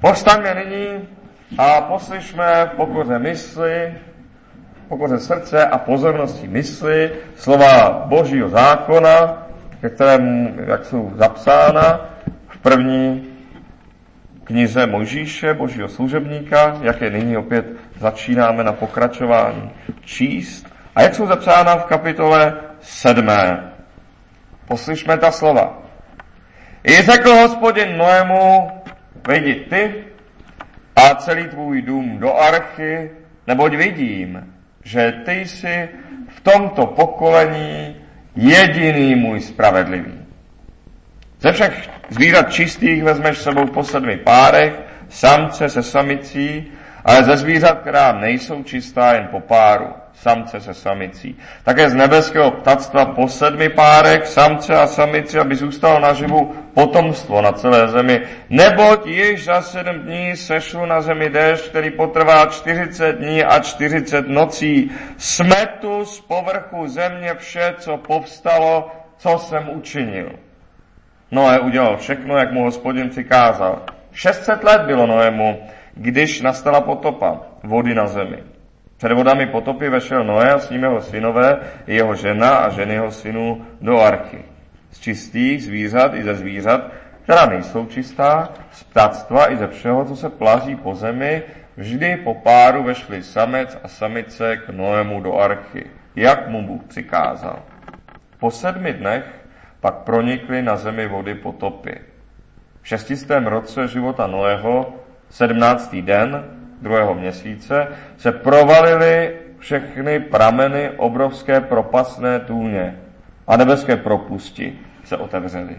Povstaňme nyní a poslyšme v pokoře mysli, pokoře srdce a pozornosti mysli slova Božího zákona, ke kterému, jak jsou zapsána v první knize Mojžíše, Božího služebníka, jak je nyní opět začínáme na pokračování číst a jak jsou zapsána v kapitole sedmé. Poslyšme ta slova. I řekl hospodin Noému, vejdi ty a celý tvůj dům do archy, neboť vidím, že ty jsi v tomto pokolení jediný můj spravedlivý. Ze všech zvířat čistých vezmeš sebou po sedmi párech, samce se samicí, ale ze zvířat, která nejsou čistá, jen po páru samce se samicí. Také z nebeského ptactva po sedmi párech, samce a samici, aby zůstalo naživu potomstvo na celé zemi. Neboť již za sedm dní sešlu na zemi déšť, který potrvá 40 dní a 40 nocí. Smetu z povrchu země vše, co povstalo, co jsem učinil. Noé udělal všechno, jak mu hospodin přikázal. 600 let bylo Noému, když nastala potopa vody na zemi. Před vodami potopy vešel Noé a s ním jeho synové, jeho žena a ženy jeho synů do archy. Z čistých zvířat i ze zvířat, která nejsou čistá, z ptactva i ze všeho, co se plazí po zemi, vždy po páru vešli samec a samice k Noému do archy, jak mu Bůh přikázal. Po sedmi dnech pak pronikly na zemi vody potopy. V šestistém roce života Noého, sedmnáctý den, druhého měsíce, se provalily všechny prameny obrovské propasné tůně a nebeské propusti se otevřely.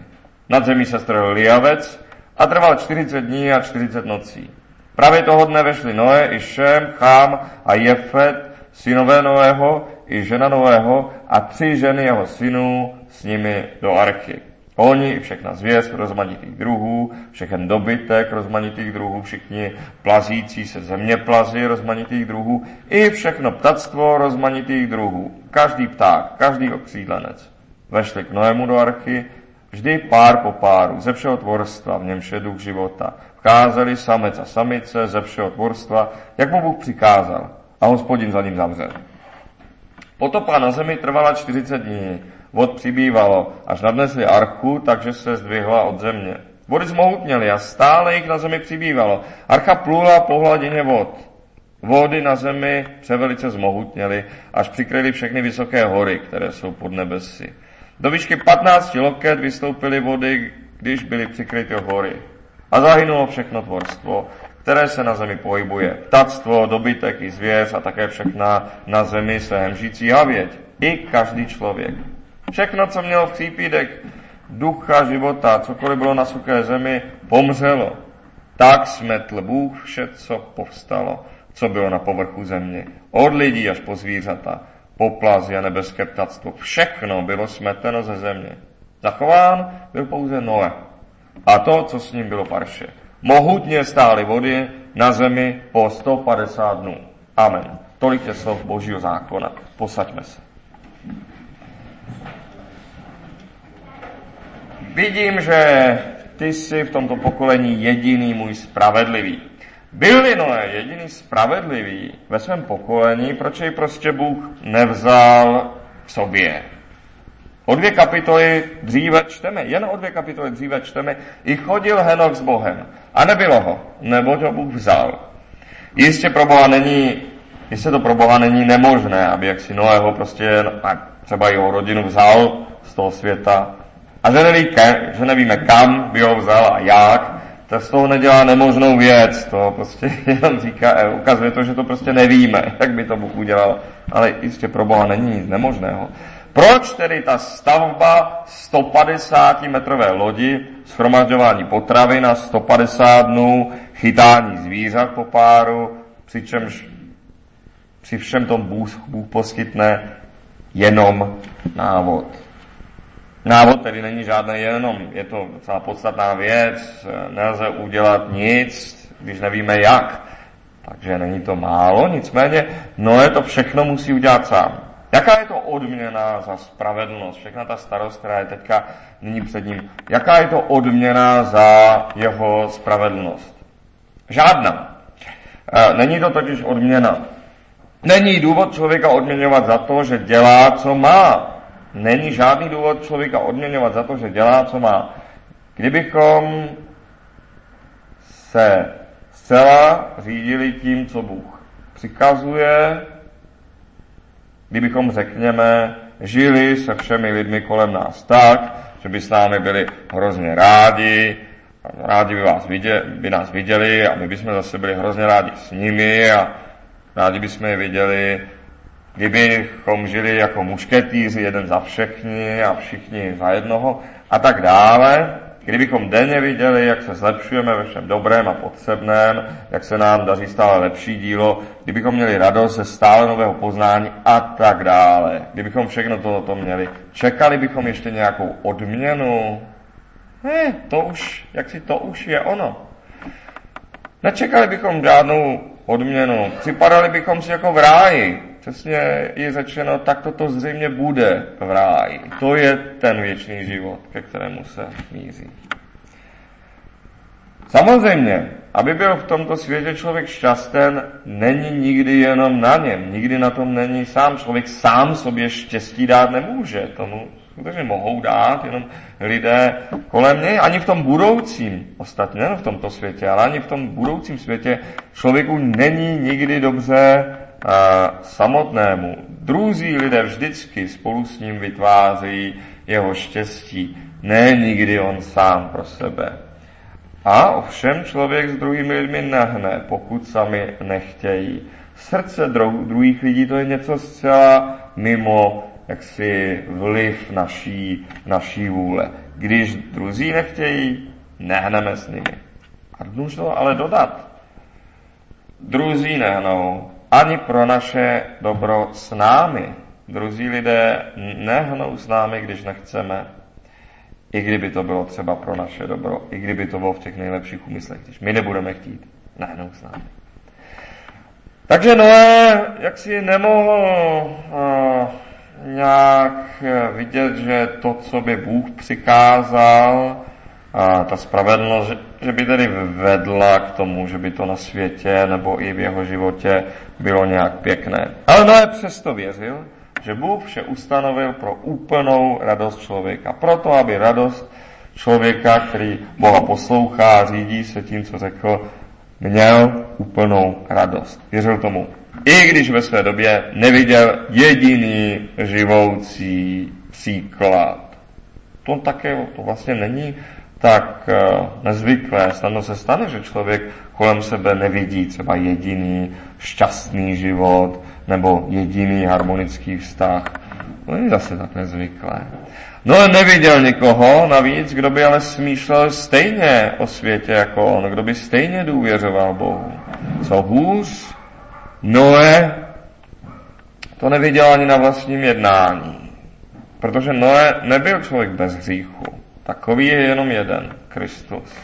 Nad zemí se strojil liavec a trval 40 dní a 40 nocí. Právě toho dne vešli Noé i Šem, Chám a Jefet, synové Noého, i žena Noého a tři ženy jeho synů s nimi do archy. Oni i všechna zvěř rozmanitých druhů, všechen dobytek rozmanitých druhů, všichni plazící se země plazy rozmanitých druhů, i všechno ptactvo rozmanitých druhů, každý pták, každý okřídlenec. Vešli k Noému do archy, vždy pár po páru, ze všeho tvorstva, v němž je duch života. Vcházeli samec a samice ze všeho tvorstva, jak mu Bůh přikázal, a hospodin za ním zavřel. Potopa na zemi trvala 40 dní Vod přibývalo, až nadnesli archu, takže se zdvihla od země. Vody zmohutněly a stále jich na zemi přibývalo. Archa plula po hladině vod. Vody na zemi převelice zmohutněly, až přikryly všechny vysoké hory, které jsou pod nebesy. Do výšky 15 loket vystoupily vody, když byly přikryty hory. A zahynulo všechno tvorstvo, které se na zemi pohybuje. Ptactvo, dobytek i zvěř a také všechna na zemi se hemžící havěť. I každý člověk. Všechno, co mělo v přípídek ducha života, cokoliv bylo na suché zemi, pomřelo. Tak smetl Bůh vše, co povstalo, co bylo na povrchu země. Od lidí až po zvířata, poplazy a nebeské ptactvo. Všechno bylo smeteno ze země. Zachován byl pouze Noe. A to, co s ním bylo parše. Mohutně stály vody na zemi po 150 dnů. Amen. Tolik je slov Božího zákona. Posaďme se. Vidím, že ty jsi v tomto pokolení jediný můj spravedlivý. Byl-li Noé jediný spravedlivý ve svém pokolení, proč jej prostě Bůh nevzal k sobě? O dvě kapitoly dříve čteme, jen o dvě kapitoly dříve čteme, i chodil Henok s Bohem. A nebylo ho, neboť ho Bůh vzal. Jistě pro Boha není, jistě to pro Boha není nemožné, aby jak si Noého prostě třeba jeho rodinu vzal z toho světa a že, neví, že nevíme kam by ho vzal a jak, tak z toho nedělá nemožnou věc. To prostě jenom říká, eh, ukazuje to, že to prostě nevíme, jak by to Bůh udělal. Ale jistě pro Boha není nic nemožného. Proč tedy ta stavba 150 metrové lodi, schromažďování potravy na 150 dnů, chytání zvířat po páru, přičemž při všem tom Bůh, Bůh poskytne jenom návod. Návod tedy není žádný jenom, je to docela podstatná věc, nelze udělat nic, když nevíme jak. Takže není to málo, nicméně Noé to všechno musí udělat sám. Jaká je to odměna za spravedlnost? Všechna ta starost, která je teďka nyní před ním. Jaká je to odměna za jeho spravedlnost? Žádná. E, není to totiž odměna. Není důvod člověka odměňovat za to, že dělá, co má. Není žádný důvod člověka odměňovat za to, že dělá, co má. Kdybychom se zcela řídili tím, co Bůh přikazuje, kdybychom, řekněme, žili se všemi lidmi kolem nás tak, že by s námi byli hrozně rádi, rádi by, vás viděli, by nás viděli a my bychom zase byli hrozně rádi s nimi a rádi bychom je viděli, kdybychom žili jako mušketýři, jeden za všechny a všichni za jednoho a tak dále, Kdybychom denně viděli, jak se zlepšujeme ve všem dobrém a potřebném, jak se nám daří stále lepší dílo, kdybychom měli radost ze stále nového poznání a tak dále. Kdybychom všechno toto měli, čekali bychom ještě nějakou odměnu. Ne, to už, jak si to už je ono. Nečekali bychom žádnou odměnu. Připadali bychom si jako v ráji. Přesně je řečeno, tak toto zřejmě bude v ráji. To je ten věčný život, ke kterému se míří. Samozřejmě, aby byl v tomto světě člověk šťasten, není nikdy jenom na něm. Nikdy na tom není sám. Člověk sám sobě štěstí dát nemůže. Tomu skutečně mohou dát jenom lidé kolem něj. Ani v tom budoucím, ostatně nejen v tomto světě, ale ani v tom budoucím světě člověku není nikdy dobře samotnému. Druzí lidé vždycky spolu s ním vytváří jeho štěstí, ne nikdy on sám pro sebe. A ovšem člověk s druhými lidmi nehne, pokud sami nechtějí. Srdce druhých lidí to je něco zcela mimo jaksi vliv naší, naší vůle. Když druzí nechtějí, nehneme s nimi. A dlužno ale dodat, druzí nehnou, ani pro naše dobro s námi. Druzí lidé nehnou s námi, když nechceme, i kdyby to bylo třeba pro naše dobro, i kdyby to bylo v těch nejlepších úmyslech, když my nebudeme chtít, nehnou s námi. Takže Noé jak si nemohl uh, nějak vidět, že to, co by Bůh přikázal, a ta spravedlnost, že, že by tedy vedla k tomu, že by to na světě nebo i v jeho životě bylo nějak pěkné. Ale Noé přesto věřil, že Bůh vše ustanovil pro úplnou radost člověka. Proto, aby radost člověka, který Boha poslouchá a řídí se tím, co řekl, měl úplnou radost. Věřil tomu. I když ve své době neviděl jediný živoucí příklad. To také to vlastně není tak eh, nezvyklé. Snadno se stane, že člověk kolem sebe nevidí třeba jediný šťastný život nebo jediný harmonický vztah. To je zase tak nezvyklé. No ale neviděl nikoho navíc, kdo by ale smýšlel stejně o světě jako on, kdo by stejně důvěřoval Bohu. Co hůř, Noé to neviděl ani na vlastním jednání, protože Noé nebyl člověk bez hříchu. Takový je jenom jeden, Kristus.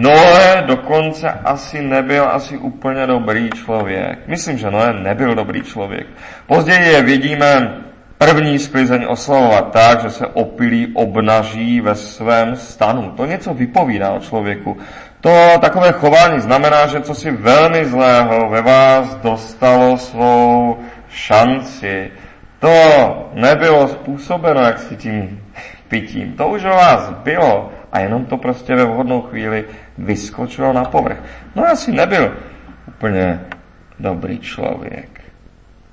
Noé dokonce asi nebyl asi úplně dobrý člověk. Myslím, že Noé nebyl dobrý člověk. Později je vidíme první sklizeň oslavovat tak, že se opilí obnaží ve svém stanu. To něco vypovídá o člověku. To takové chování znamená, že co si velmi zlého ve vás dostalo svou šanci. To nebylo způsobeno jak si tím pitím. To už o vás bylo a jenom to prostě ve vhodnou chvíli vyskočilo na povrch. No asi nebyl úplně dobrý člověk.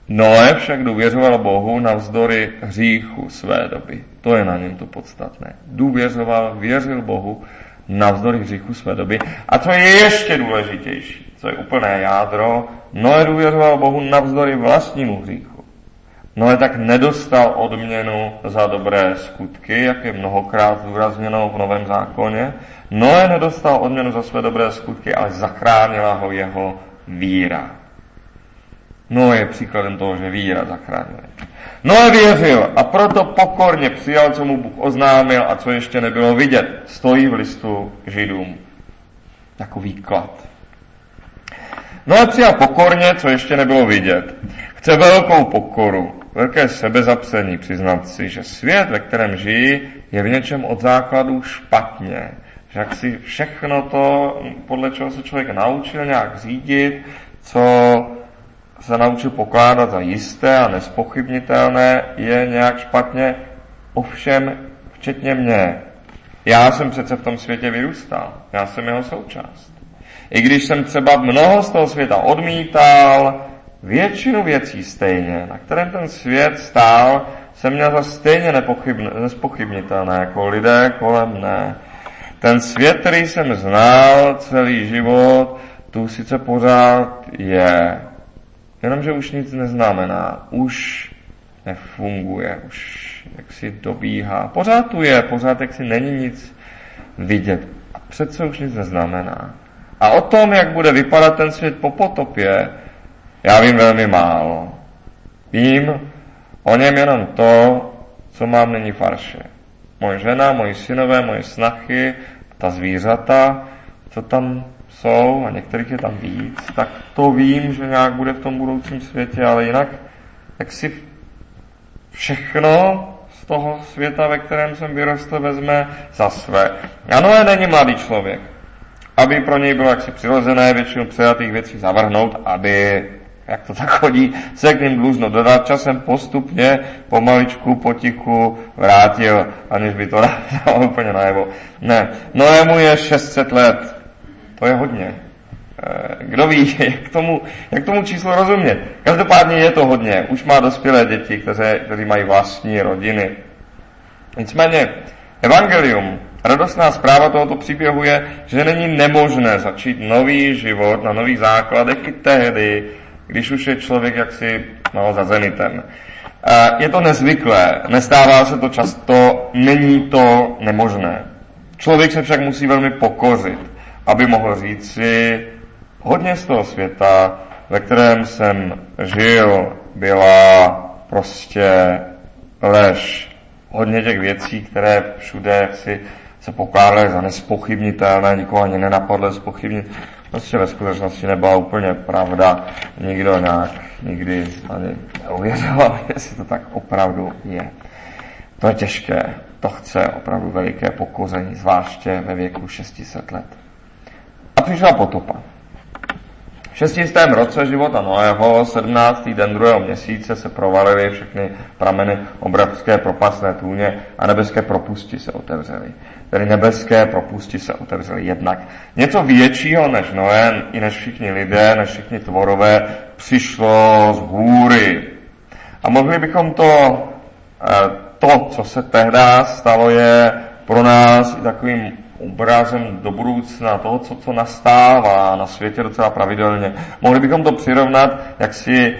Noé však důvěřoval Bohu navzdory hříchu své doby. To je na něm to podstatné. Důvěřoval, věřil Bohu navzdory hříchu své doby. A co je ještě důležitější, co je úplné jádro, Noé důvěřoval Bohu navzdory vlastnímu hříchu. Noé tak nedostal odměnu za dobré skutky, jak je mnohokrát zdůrazněno v Novém zákoně. Noé nedostal odměnu za své dobré skutky, ale zachránila ho jeho víra. Noé je příkladem toho, že víra zachránila. Noé věřil a proto pokorně přijal, co mu Bůh oznámil a co ještě nebylo vidět. Stojí v listu židům. Jako výklad. Noé přijal pokorně, co ještě nebylo vidět. Chce velkou pokoru velké sebezapsení přiznat si, že svět, ve kterém žijí, je v něčem od základu špatně. Že jak si všechno to, podle čeho se člověk naučil nějak řídit, co se naučil pokládat za jisté a nespochybnitelné, je nějak špatně, ovšem včetně mě. Já jsem přece v tom světě vyrůstal, já jsem jeho součást. I když jsem třeba mnoho z toho světa odmítal, většinu věcí stejně, na kterém ten svět stál, jsem měl za stejně nespochybnitelné jako lidé kolem mne. Ten svět, který jsem znal celý život, tu sice pořád je, jenomže už nic neznamená, už nefunguje, už jak si dobíhá. Pořád tu je, pořád jak si není nic vidět. A přece už nic neznamená. A o tom, jak bude vypadat ten svět po potopě, já vím velmi málo. Vím o něm jenom to, co mám nyní farše. Moje žena, moji synové, moje snachy, ta zvířata, co tam jsou, a některých je tam víc, tak to vím, že nějak bude v tom budoucím světě, ale jinak, jak si všechno z toho světa, ve kterém jsem vyrostl, vezme za své. Ano, ale není mladý člověk. Aby pro něj bylo jaksi přirozené většinu přijatých věcí zavrhnout, aby jak to tak chodí, se k ním dlužno dodat, časem postupně, pomaličku, potichu vrátil, aniž by to dalo úplně najevo. Ne, Noému je 600 let, to je hodně. Eh, kdo ví, jak tomu, jak tomu číslu rozumět. Každopádně je to hodně. Už má dospělé děti, které, kteří mají vlastní rodiny. Nicméně, evangelium, radostná zpráva tohoto příběhu je, že není nemožné začít nový život na nových základech i tehdy, když už je člověk jaksi malo za zenitem. Eh, je to nezvyklé, nestává se to často, není to nemožné. Člověk se však musí velmi pokořit, aby mohl říct si, hodně z toho světa, ve kterém jsem žil, byla prostě lež. Hodně těch věcí, které všude si se pokládaly za nespochybnitelné, nikoho ani nenapadlo spochybnit, prostě ve skutečnosti nebyla úplně pravda. Nikdo nějak nikdy ani neuvěřoval, jestli to tak opravdu je. To je těžké, to chce opravdu veliké pokození, zvláště ve věku 600 let. Přišla potopa. V šestistém roce života Noého, 17. den druhého měsíce, se provalily všechny prameny obrovské propasné tůně a nebeské propusti se otevřely. Tedy nebeské propusti se otevřely jednak. Něco většího než Noé, i než všichni lidé, než všichni tvorové, přišlo z hůry. A mohli bychom to, eh, to, co se tehdy stalo, je pro nás i takovým obrazem do budoucna, toho, co, co nastává na světě docela pravidelně. Mohli bychom to přirovnat jaksi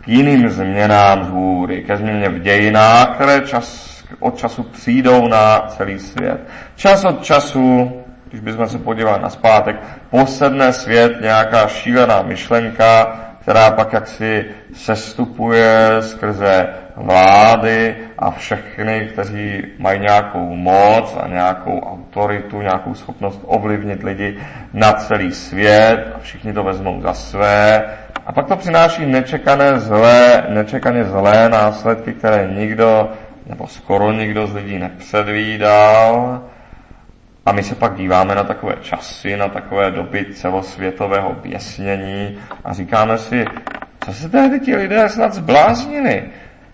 k jiným změnám z hůry, ke změně v dějinách, které čas od času přijdou na celý svět. Čas od času, když bychom se podívali na zpátek, posedne svět nějaká šílená myšlenka, která pak jaksi sestupuje skrze vlády a všechny, kteří mají nějakou moc a nějakou autoritu, nějakou schopnost ovlivnit lidi na celý svět a všichni to vezmou za své. A pak to přináší nečekané zlé, nečekaně zlé následky, které nikdo nebo skoro nikdo z lidí nepředvídal. A my se pak díváme na takové časy, na takové doby celosvětového běsnění a říkáme si, co se tehdy ti lidé snad zbláznili?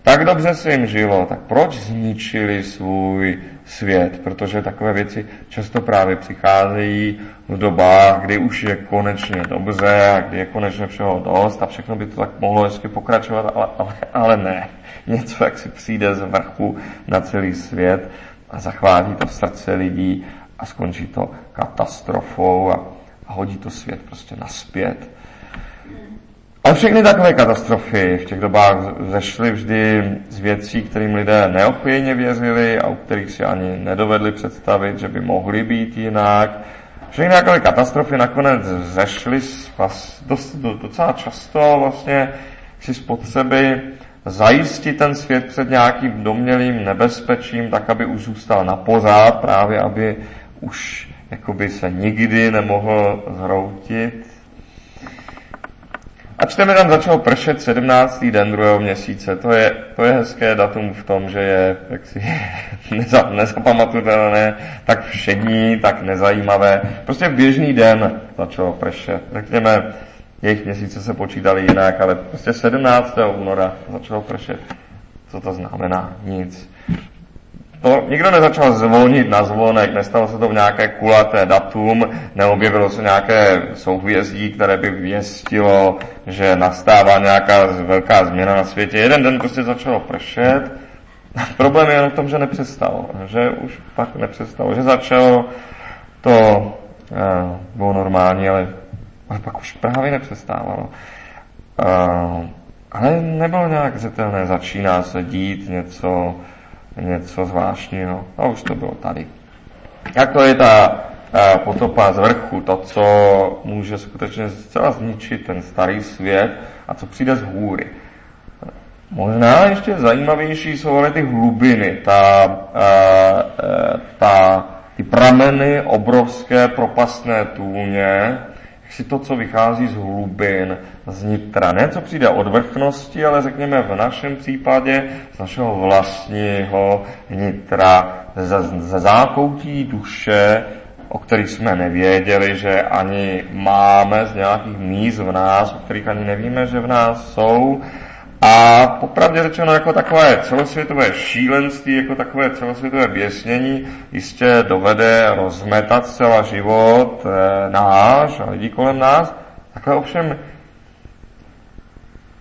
Tak dobře se jim žilo, tak proč zničili svůj svět? Protože takové věci často právě přicházejí v dobách, kdy už je konečně dobře a kdy je konečně všeho dost a všechno by to tak mohlo ještě pokračovat, ale, ale, ale ne něco, jak si přijde z vrchu na celý svět a zachvátí to srdce lidí a skončí to katastrofou a, a hodí to svět prostě naspět. A všechny takové katastrofy v těch dobách zešly vždy z věcí, kterým lidé neochvějně věřili a u kterých si ani nedovedli představit, že by mohly být jinak. Všechny takové katastrofy nakonec zešly dost, docela často vlastně si z potřeby zajistit ten svět před nějakým domělým nebezpečím, tak aby už zůstal na pořád, právě aby už jakoby se nikdy nemohl zhroutit. A čteme tam začalo pršet 17. den druhého měsíce. To je, to je hezké datum v tom, že je jaksi neza, nezapamatutelné, tak všední, tak nezajímavé. Prostě v běžný den začalo pršet. Řekněme, jejich měsíce se počítali jinak, ale prostě 17. února začalo pršet. Co to znamená? Nic. To nikdo nezačal zvonit na zvonek, nestalo se to v nějaké kulaté datum, neobjevilo se nějaké souhvězdí, které by věstilo, že nastává nějaká velká změna na světě. Jeden den prostě začalo pršet. Problém je jen v tom, že nepřestalo, že už pak nepřestalo, že začalo to eh, bylo normální, ale, ale pak už právě nepřestávalo. Eh, ale nebylo nějak zřetelné, začíná se dít něco, něco zvláštního. A už to bylo tady. Jak to je ta potopa z vrchu, to, co může skutečně zcela zničit ten starý svět a co přijde z hůry. Možná ještě zajímavější jsou ale ty hlubiny, ta, eh, eh, ta, ty prameny obrovské propastné tůně, si to, co vychází z hlubin, z nitra. Ne, co přijde od vrchnosti, ale řekněme v našem případě z našeho vlastního nitra, ze, ze zákoutí duše, o kterých jsme nevěděli, že ani máme z nějakých míst v nás, o kterých ani nevíme, že v nás jsou, a popravdě řečeno jako takové celosvětové šílenství, jako takové celosvětové běsnění jistě dovede rozmetat celá život e, náš a lidí kolem nás. Takhle ovšem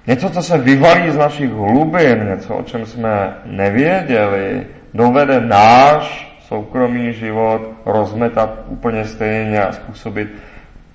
něco, co se vyvalí z našich hlubin, něco, o čem jsme nevěděli, dovede náš soukromý život rozmetat úplně stejně a způsobit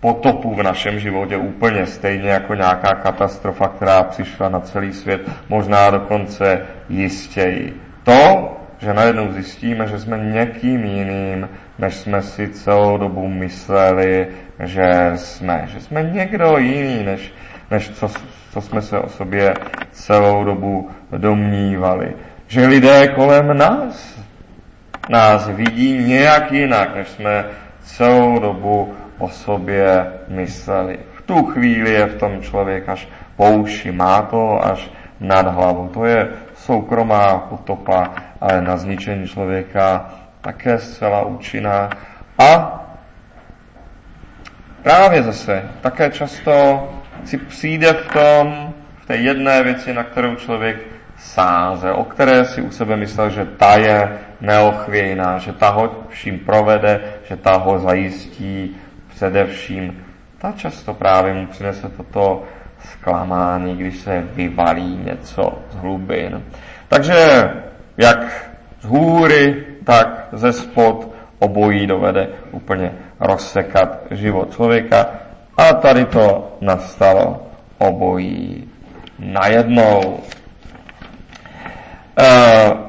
potopu v našem životě úplně stejně jako nějaká katastrofa, která přišla na celý svět, možná dokonce jistěji. To, že najednou zjistíme, že jsme někým jiným, než jsme si celou dobu mysleli, že jsme. Že jsme někdo jiný, než, než co, co jsme se o sobě celou dobu domnívali. Že lidé kolem nás nás vidí nějak jinak, než jsme celou dobu o sobě mysleli. V tu chvíli je v tom člověk až pouši, má to až nad hlavu. To je soukromá potopa, ale na zničení člověka také zcela účinná. A právě zase také často si přijde v tom, v té jedné věci, na kterou člověk sáze, o které si u sebe myslel, že ta je neochvějná, že ta ho vším provede, že ta ho zajistí především, ta často právě mu přinese toto zklamání, když se vyvalí něco z hlubin. Takže jak z hůry, tak ze spod obojí dovede úplně rozsekat život člověka. A tady to nastalo obojí najednou. Uh,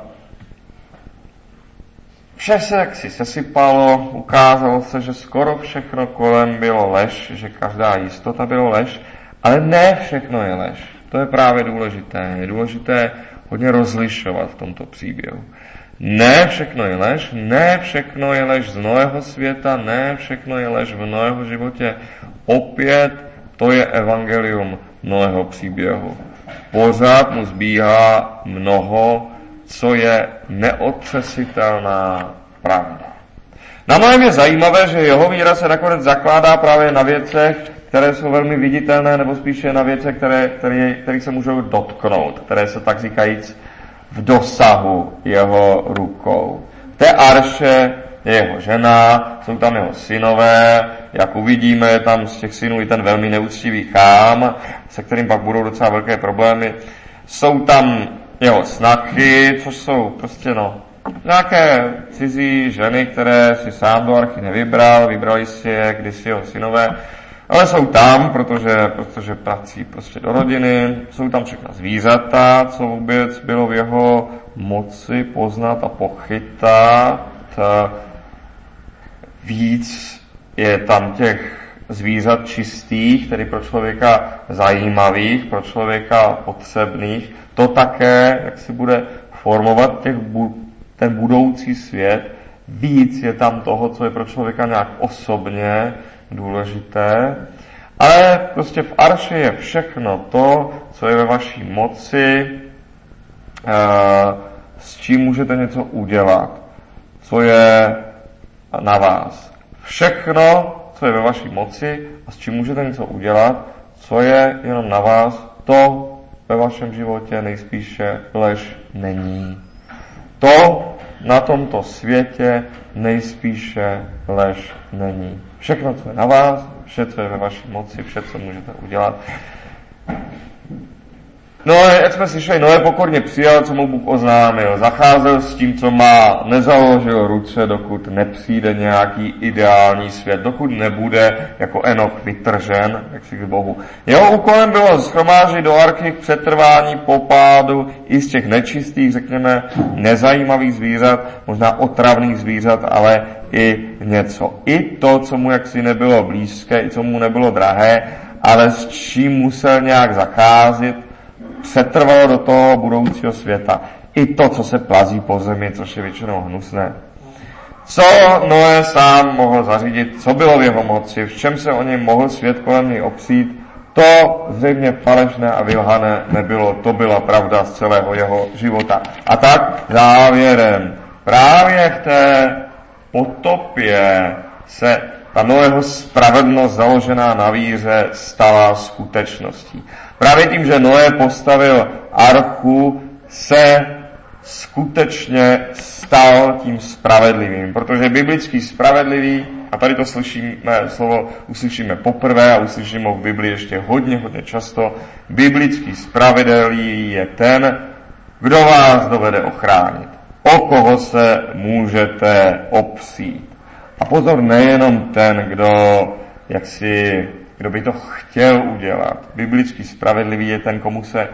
Vše se jaksi sesypalo, ukázalo se, že skoro všechno kolem bylo lež, že každá jistota bylo lež, ale ne všechno je lež. To je právě důležité. Je důležité hodně rozlišovat v tomto příběhu. Ne všechno je lež, ne všechno je lež z Noého světa, ne všechno je lež v Noého životě. Opět to je evangelium Noého příběhu. Pořád mu zbíhá mnoho co je neotřesitelná pravda. Na mnohem je zajímavé, že jeho víra se nakonec zakládá právě na věcech, které jsou velmi viditelné, nebo spíše na věcech, které, které, které se můžou dotknout, které se tak říkajíc v dosahu jeho rukou. V té arše je jeho žena, jsou tam jeho synové, jak uvidíme, je tam z těch synů i ten velmi neúctivý chám, se kterým pak budou docela velké problémy. Jsou tam jeho snachy, což jsou prostě no, nějaké cizí ženy, které si sám do archy nevybral, vybrali si je kdysi jeho synové, ale jsou tam, protože, protože prací prostě do rodiny, jsou tam všechna zvířata, co vůbec bylo v jeho moci poznat a pochytat. Víc je tam těch zvířat čistých, tedy pro člověka zajímavých, pro člověka potřebných, to také, jak si bude formovat těch, ten budoucí svět, víc je tam toho, co je pro člověka nějak osobně důležité. Ale prostě v arši je všechno to, co je ve vaší moci, eh, s čím můžete něco udělat, co je na vás. Všechno, co je ve vaší moci a s čím můžete něco udělat, co je jenom na vás, to ve vašem životě nejspíše lež není. To na tomto světě nejspíše lež není. Všechno, co je na vás, vše, co je ve vaší moci, vše, co můžete udělat, No, jak jsme slyšeli, Noé pokorně přijal, co mu Bůh oznámil. Zacházel s tím, co má, nezaložil ruce, dokud nepřijde nějaký ideální svět, dokud nebude jako Enok vytržen, jak si k Bohu. Jeho úkolem bylo schromážit do archy k přetrvání popádu i z těch nečistých, řekněme, nezajímavých zvířat, možná otravných zvířat, ale i něco. I to, co mu jaksi nebylo blízké, i co mu nebylo drahé, ale s čím musel nějak zacházet, přetrvalo do toho budoucího světa. I to, co se plazí po zemi, což je většinou hnusné. Co Noé sám mohl zařídit, co bylo v jeho moci, v čem se o něm mohl svět kolem něj opřít, to zřejmě falešné a vylhané nebylo, to byla pravda z celého jeho života. A tak závěrem, právě v té potopě se ta Noého spravedlnost založená na víře stala skutečností. Právě tím, že Noé postavil archu, se skutečně stal tím spravedlivým, protože biblický spravedlivý, a tady to slyšíme, slovo uslyšíme poprvé a uslyšíme ho v Biblii ještě hodně, hodně často, biblický spravedlivý je ten, kdo vás dovede ochránit, o koho se můžete opřít. A pozor, nejenom ten, kdo jak si kdo by to chtěl udělat. Biblický spravedlivý je ten, komu se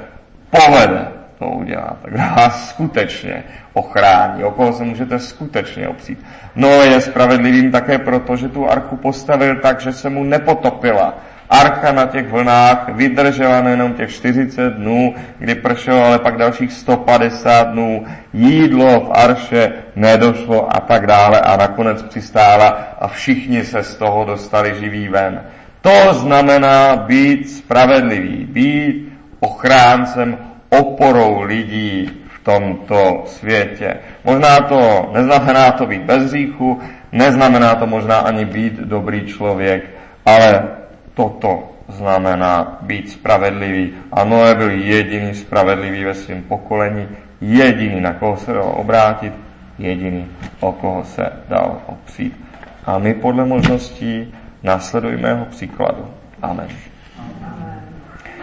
povede to udělat, kdo vás skutečně ochrání, o koho se můžete skutečně opřít. No je spravedlivým také proto, že tu archu postavil tak, že se mu nepotopila. Archa na těch vlnách vydržela nejenom těch 40 dnů, kdy pršelo, ale pak dalších 150 dnů. Jídlo v arše nedošlo a tak dále a nakonec přistála a všichni se z toho dostali živí ven. To znamená být spravedlivý, být ochráncem, oporou lidí v tomto světě. Možná to neznamená to být bez hříchu, neznamená to možná ani být dobrý člověk, ale toto znamená být spravedlivý. A Noé byl jediný spravedlivý ve svém pokolení, jediný, na koho se dal obrátit, jediný, o koho se dal opřít. A my podle možností Následujme jeho příkladu. Amen.